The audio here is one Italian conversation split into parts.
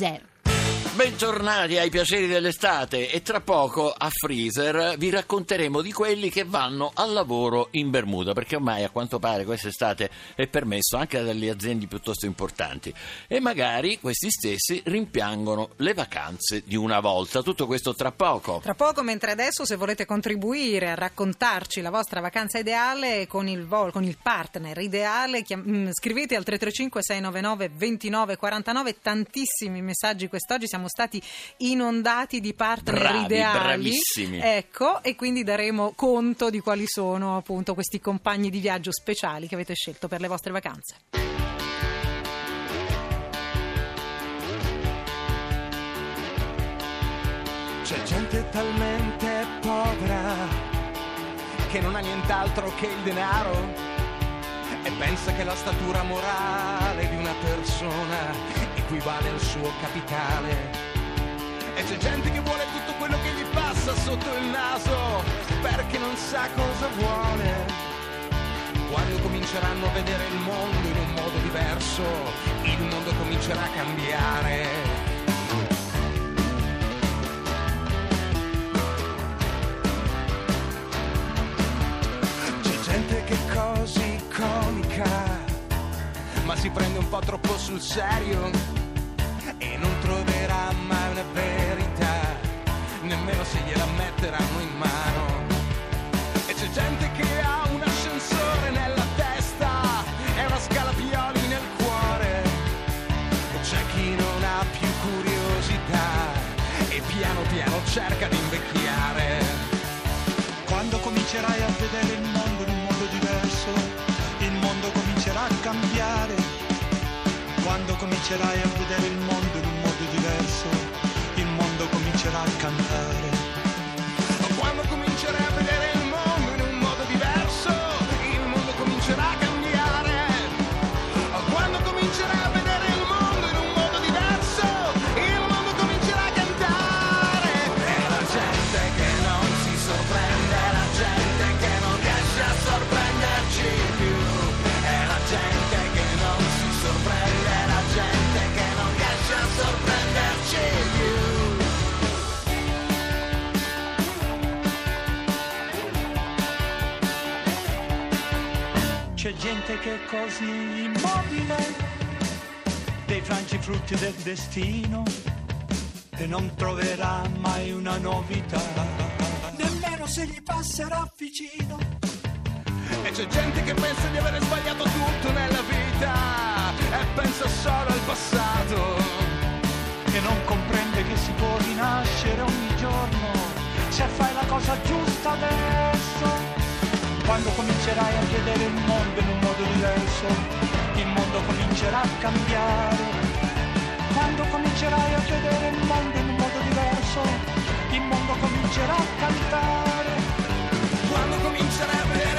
zero. Bentornati ai piaceri dell'estate e tra poco a Freezer vi racconteremo di quelli che vanno al lavoro in Bermuda perché ormai a quanto pare quest'estate è permesso anche dalle aziende piuttosto importanti e magari questi stessi rimpiangono le vacanze di una volta. Tutto questo tra poco. Tra poco, mentre adesso se volete contribuire a raccontarci la vostra vacanza ideale con il, vol- con il partner ideale, chiam- mm, scrivete al 335 699 2949 tantissimi messaggi quest'oggi, siamo stati inondati di partner Bravi, ideali. bravissimi. Ecco, e quindi daremo conto di quali sono appunto questi compagni di viaggio speciali che avete scelto per le vostre vacanze. C'è gente talmente povera che non ha nient'altro che il denaro e pensa che la statura morale di una persona equivale al suo capitale. E c'è gente che vuole tutto quello che gli passa sotto il naso perché non sa cosa vuole. Quando cominceranno a vedere il mondo in un modo diverso, il mondo comincerà a cambiare. C'è gente che è così comica, ma si prende un po' troppo sul serio mai una verità, nemmeno se gliela metteranno in mano. E c'è gente che ha un ascensore nella testa e una scala pioli nel cuore. C'è chi non ha più curiosità e piano piano cerca di invecchiare. Quando comincerai a vedere il mondo in un modo diverso, il mondo comincerà a cambiare. Quando comincerai a vedere il mondo in un modo diverso, mondo comincerà a cantare. Gente che è così immobile dei frangifrutti del destino e non troverà mai una novità, nemmeno se gli passerà vicino. E c'è gente che pensa di aver sbagliato tutto nella vita e pensa solo al passato. che non comprende che si può rinascere ogni giorno se fai la cosa giusta adesso. Quando comincerai a vedere il mondo in un modo diverso, il mondo comincerà a cambiare. Quando comincerai a vedere il mondo in un modo diverso, il mondo comincerà a cantare. Quando comincerai a vedere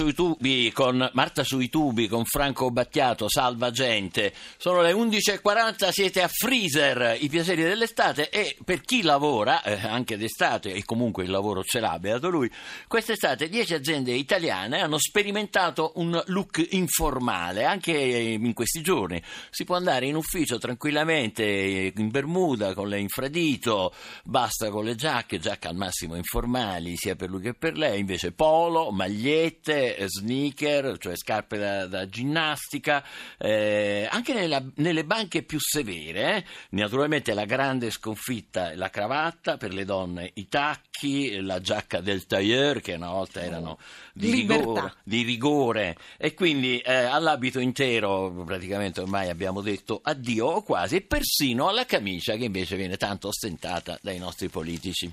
sui tubi con Marta sui tubi con Franco Battiato, salva gente. Sono le 11.40, siete a Freezer, i piaceri dell'estate e per chi lavora, eh, anche d'estate e comunque il lavoro ce l'ha, beato lui, quest'estate 10 aziende italiane hanno sperimentato un look informale, anche in questi giorni. Si può andare in ufficio tranquillamente in Bermuda con le infradito, basta con le giacche, giacche al massimo informali sia per lui che per lei, invece polo, magliette, eh, sneaker, cioè scarpe da, da ginnastica, eh, anche nella- nelle banche più severe. eh. Naturalmente la grande sconfitta è la cravatta, per le donne i tacchi, la giacca del tailleur che una volta erano di rigore, di rigore e quindi eh, all'abito intero praticamente ormai abbiamo detto addio o quasi e persino alla camicia che invece viene tanto ostentata dai nostri politici.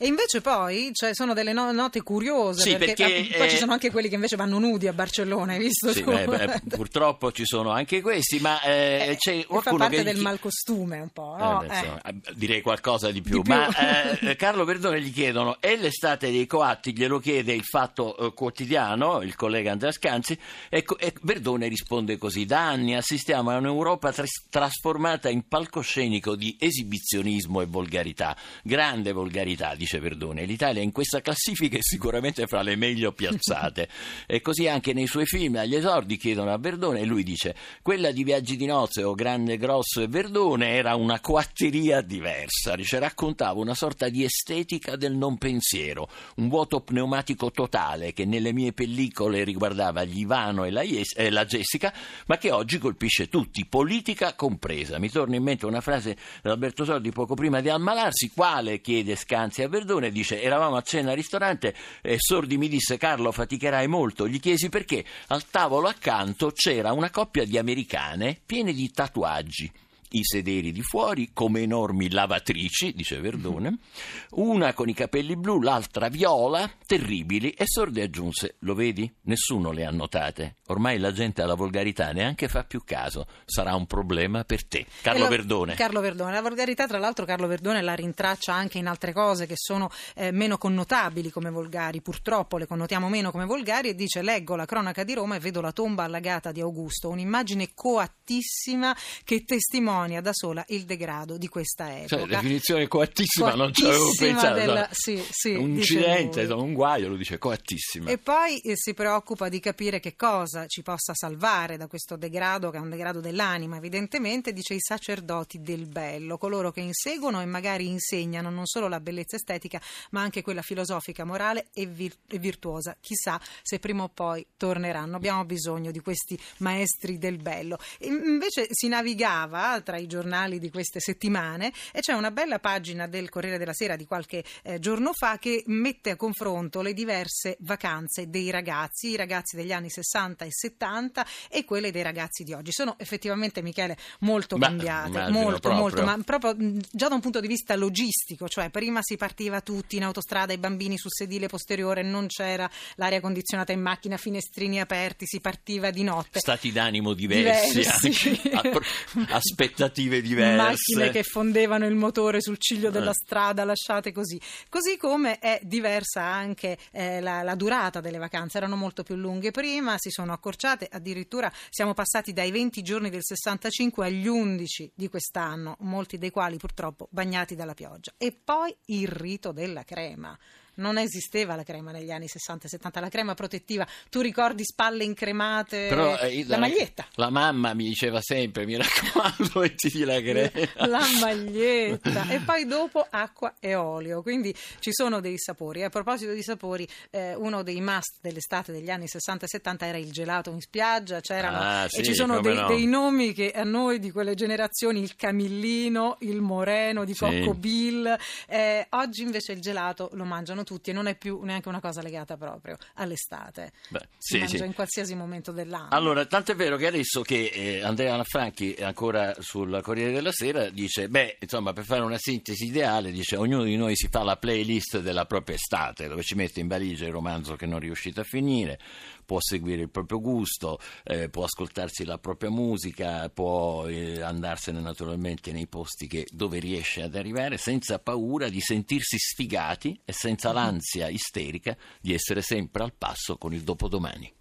E invece poi cioè, sono delle no- note curiose, Sì, perché, perché, ah, poi eh, ci sono anche quelli che invece vanno nudi a Barcellona, hai visto Sì, tu? beh, beh, purtroppo ci sono anche questi, ma eh, Eh, c'è e fa qualcuno parte che... del malcostume un po', Eh, no? beh, Eh. insomma, eh, direi qualcosa di più, Di più. ma eh, Carlo Verdone gli chiedono è l'estate dei coatti glielo chiede il fatto eh, quotidiano il collega Andrea Scanzi e, co- e Verdone risponde così da anni assistiamo a un'Europa tras- trasformata in palcoscenico di esibizionismo e volgarità grande volgarità dice Verdone l'Italia in questa classifica è sicuramente fra le meglio piazzate e così anche nei suoi film agli esordi chiedono a Verdone e lui dice quella di Viaggi di nozze o Grande Grosso e Verdone era una coatteria diversa, dice, raccontava una sorta di estetica del non pensiero, un vuoto pneumatico totale che nelle mie pellicole riguardava gli Ivano e la, Yes- e la Jessica, ma che oggi colpisce tutti, politica compresa. Mi torna in mente una frase di Alberto Sordi poco prima di ammalarsi, quale chiede Scanzi a Verdone, dice eravamo a cena al ristorante e Sordi mi disse Carlo faticherai molto, gli chiesi perché al tavolo accanto c'era una coppia di americane piene di tatuaggi. I sederi di fuori come enormi lavatrici, dice Verdone, una con i capelli blu, l'altra viola, terribili, e Sordi aggiunse: Lo vedi? Nessuno le ha notate. Ormai la gente alla volgarità neanche fa più caso. Sarà un problema per te. Carlo lo- Verdone. Carlo Verdone. La volgarità, tra l'altro, Carlo Verdone la rintraccia anche in altre cose che sono eh, meno connotabili come volgari. Purtroppo le connotiamo meno come volgari e dice: Leggo la cronaca di Roma e vedo la tomba allagata di Augusto, un'immagine coattissima che testimonia da sola il degrado di questa Cioè, epoca. definizione coattissima, non ci avevo Coattissima pensato. della- sì, sì, un incidente, un guaio, lo dice coattissima. E poi eh, si preoccupa di capire che cosa ci possa salvare da questo degrado, che è un degrado dell'anima, evidentemente, dice i sacerdoti del bello, coloro che inseguono e magari insegnano non solo la bellezza estetica, ma anche quella filosofica, morale e, vir- e virtuosa. Chissà se prima o poi torneranno. Abbiamo bisogno di questi maestri del bello. E invece si navigava tra i giornali di queste settimane e c'è una bella pagina del Corriere della Sera di qualche eh, giorno fa che mette a confronto le diverse vacanze dei ragazzi, i ragazzi degli anni 60 e 70 e quelle dei ragazzi di oggi. Sono effettivamente, Michele, molto Ma, cambiate, molto, proprio. molto, ma proprio mh, già da un punto di vista logistico, cioè prima si partiva tutti in autostrada, i bambini sul sedile posteriore, non c'era l'aria condizionata in macchina, finestrini aperti, si partiva di notte. Stati d'animo diversi, Diversi. anche, appro- aspettative diverse. Macchine che fondevano il motore sul ciglio della Eh. strada, lasciate così. Così come è diversa anche eh, la, la durata delle vacanze, erano molto più lunghe prima, si sono accorciate, addirittura siamo passati dai 20 giorni del 65 agli 11 di quest'anno, molti dei quali purtroppo bagnati dalla pioggia. E poi il rito della crema. Non esisteva la crema negli anni 60 e 70, la crema protettiva. Tu ricordi spalle incremate, Però, eh, la maglietta. La mamma mi diceva sempre, mi raccomando, mettiti la crema. la maglietta e poi dopo acqua e olio quindi ci sono dei sapori E a proposito di sapori eh, uno dei must dell'estate degli anni 60 e 70 era il gelato in spiaggia c'erano Ah, e sì, ci sono dei, no. dei nomi che a noi di quelle generazioni il camillino il moreno di Sì. Cocco Bill eh, oggi invece il gelato lo mangiano tutti e non è più neanche una cosa legata proprio all'estate. Beh, si sì, mangia sì. in qualsiasi momento dell'anno. Allora, tanto è vero che adesso che eh, Andrea Lanfranchi, ancora sul Corriere della Sera, dice, beh, insomma, per fare una sintesi ideale, dice, ognuno di noi si fa la playlist della propria estate, dove ci mette in valigia il romanzo che non è riuscito a finire, può seguire il proprio gusto, eh, può ascoltarsi la propria musica, può eh, andarsene naturalmente nei posti che- dove riesce ad arrivare senza paura di sentirsi sfigati e senza l'ansia isterica di essere sempre al passo con il dopodomani.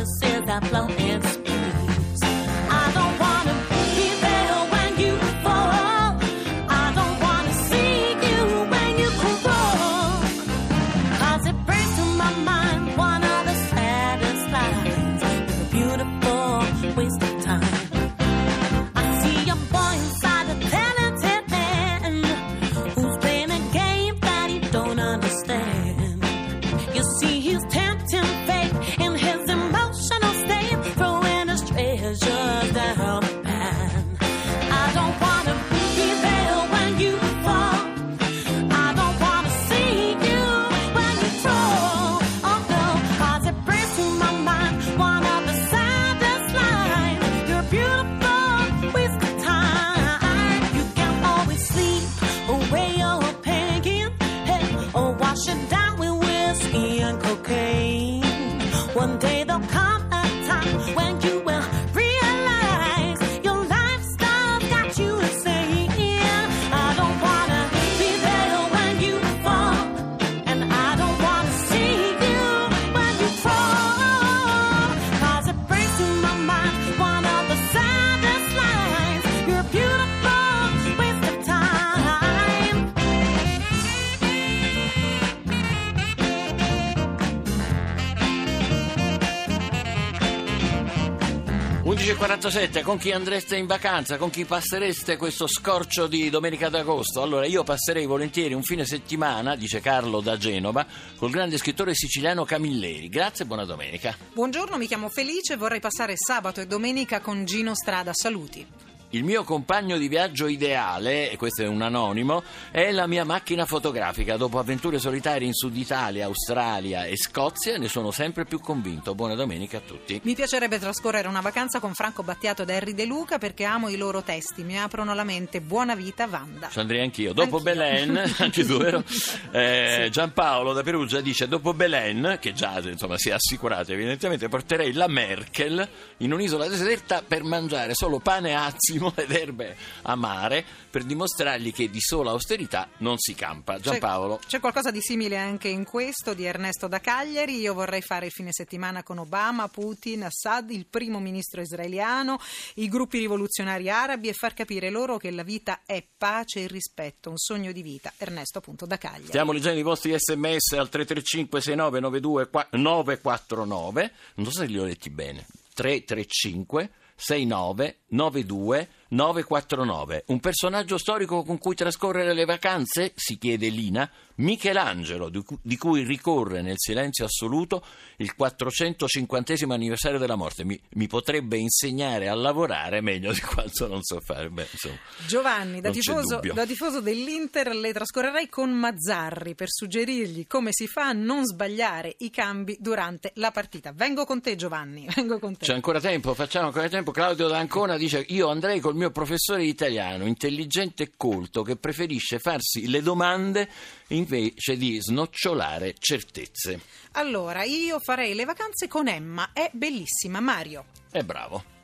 promises I float and 11.47, con chi andreste in vacanza? Con chi passereste questo scorcio di domenica d'agosto? Allora, io passerei volentieri un fine settimana, dice Carlo da Genova, col grande scrittore siciliano Camilleri. Grazie e buona domenica. Buongiorno, mi chiamo Felice vorrei passare sabato e domenica con Gino Strada. Saluti. Il mio compagno di viaggio ideale, e questo è un anonimo, è la mia macchina fotografica. Dopo avventure solitarie in Sud Italia, Australia e Scozia, ne sono sempre più convinto. Buona domenica a tutti. Mi piacerebbe trascorrere una vacanza con Franco Battiato ed Henry De Luca perché amo i loro testi, mi aprono la mente. Buona vita, Wanda. Ci andrei anch'io. Dopo Anch'io. Belen, anche tu, vero? Eh, Giampaolo da Perugia dice: Dopo Belen, che già insomma si è assicurato, evidentemente, porterei la Merkel in un'isola deserta per mangiare solo pane azimo ed erbe amare per dimostrargli che di sola austerità non si campa. Giampaolo. C'è, c'è qualcosa di simile anche in questo di Ernesto da Cagliari. Io vorrei fare il fine settimana con Obama, Putin, Assad, il primo ministro israeliano, i gruppi rivoluzionari arabi e far capire loro che la vita è pace e rispetto, un sogno di vita. Ernesto appunto da Cagliari. Stiamo leggendo i vostri sms al 335 6992 949. Non so se li ho letti bene. 335 69 92 949. Un personaggio storico con cui trascorrere le vacanze? Si chiede Lina. Michelangelo, di cu- di cui ricorre nel silenzio assoluto il 450 anniversario della morte. Mi, mi potrebbe insegnare a lavorare meglio di quanto non so fare. Beh, insomma, Giovanni, da tifoso, da tifoso dell'Inter le trascorrerei con Mazzarri per suggerirgli come si fa a non sbagliare i cambi durante la partita. Vengo con te Giovanni, vengo con te. C'è ancora tempo, facciamo ancora tempo. Claudio D'Ancona dice: Io andrei col mio professore italiano, intelligente e colto, che preferisce farsi le domande invece di snocciolare certezze. Allora, io farei le vacanze con Emma, è bellissima. Mario. È bravo.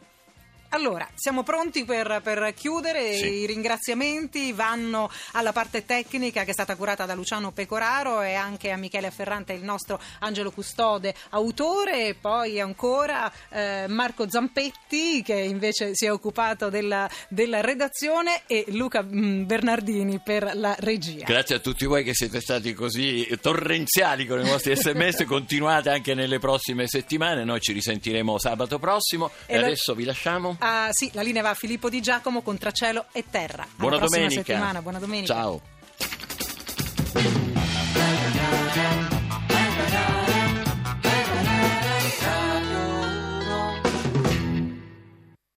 Allora, siamo pronti per, per chiudere. Sì. I ringraziamenti vanno alla parte tecnica che è stata curata da Luciano Pecoraro e anche a Michele Ferrante, il nostro Angelo Custode, autore, e poi ancora eh, Marco Zampetti che invece si è occupato della, della redazione e Luca mm, Bernardini per la regia. Grazie a tutti voi che siete stati così torrenziali con i vostri sms. Continuate anche nelle prossime settimane. Noi ci risentiremo sabato prossimo. E, E la- adesso vi lasciamo. Ah, sì, la linea va a Filippo Di Giacomo contra cielo e terra. Buona domenica. settimana, buona domenica. Ciao.